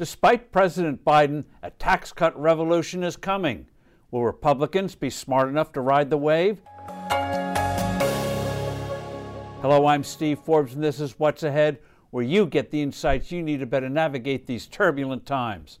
Despite President Biden, a tax cut revolution is coming. Will Republicans be smart enough to ride the wave? Hello, I'm Steve Forbes, and this is What's Ahead, where you get the insights you need to better navigate these turbulent times.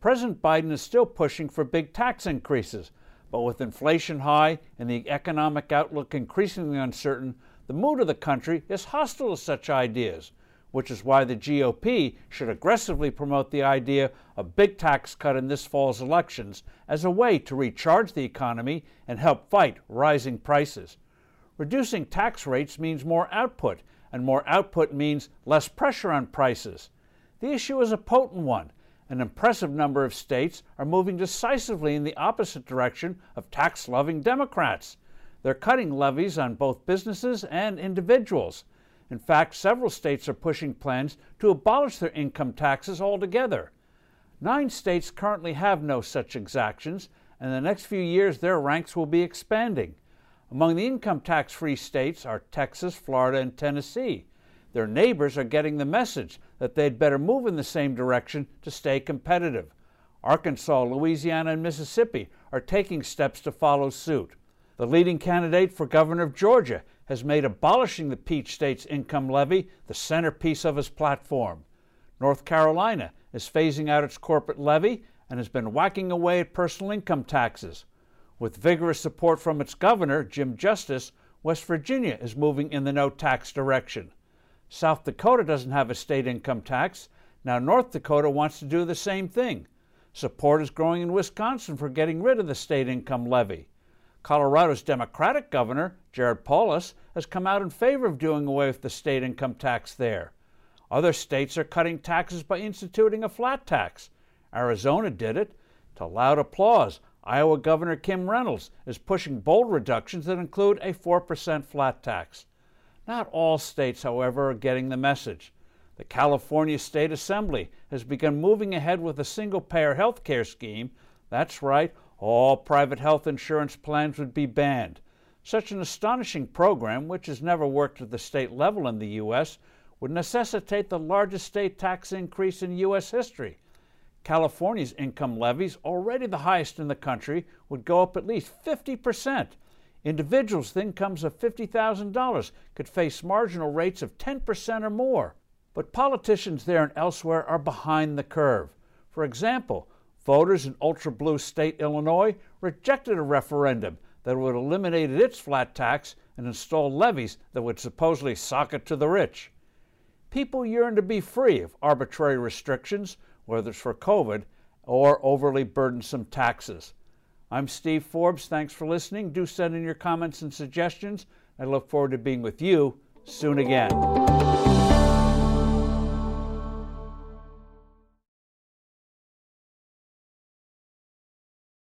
President Biden is still pushing for big tax increases, but with inflation high and the economic outlook increasingly uncertain, the mood of the country is hostile to such ideas which is why the GOP should aggressively promote the idea of big tax cut in this fall's elections as a way to recharge the economy and help fight rising prices. Reducing tax rates means more output, and more output means less pressure on prices. The issue is a potent one. An impressive number of states are moving decisively in the opposite direction of tax loving Democrats. They're cutting levies on both businesses and individuals. In fact, several states are pushing plans to abolish their income taxes altogether. Nine states currently have no such exactions, and in the next few years their ranks will be expanding. Among the income tax free states are Texas, Florida, and Tennessee. Their neighbors are getting the message that they'd better move in the same direction to stay competitive. Arkansas, Louisiana, and Mississippi are taking steps to follow suit. The leading candidate for governor of Georgia has made abolishing the Peach State's income levy the centerpiece of his platform. North Carolina is phasing out its corporate levy and has been whacking away at personal income taxes. With vigorous support from its governor, Jim Justice, West Virginia is moving in the no tax direction. South Dakota doesn't have a state income tax. Now North Dakota wants to do the same thing. Support is growing in Wisconsin for getting rid of the state income levy. Colorado's Democratic governor, Jared Polis, has come out in favor of doing away with the state income tax there. Other states are cutting taxes by instituting a flat tax. Arizona did it. To loud applause, Iowa Governor Kim Reynolds is pushing bold reductions that include a 4% flat tax. Not all states, however, are getting the message. The California State Assembly has begun moving ahead with a single payer health care scheme. That's right, all private health insurance plans would be banned. Such an astonishing program, which has never worked at the state level in the U.S., would necessitate the largest state tax increase in U.S. history. California's income levies, already the highest in the country, would go up at least 50%. Individuals with incomes of $50,000 could face marginal rates of 10% or more. But politicians there and elsewhere are behind the curve. For example, Voters in ultra blue state Illinois rejected a referendum that would eliminate its flat tax and install levies that would supposedly sock it to the rich. People yearn to be free of arbitrary restrictions, whether it's for COVID or overly burdensome taxes. I'm Steve Forbes. Thanks for listening. Do send in your comments and suggestions. I look forward to being with you soon again.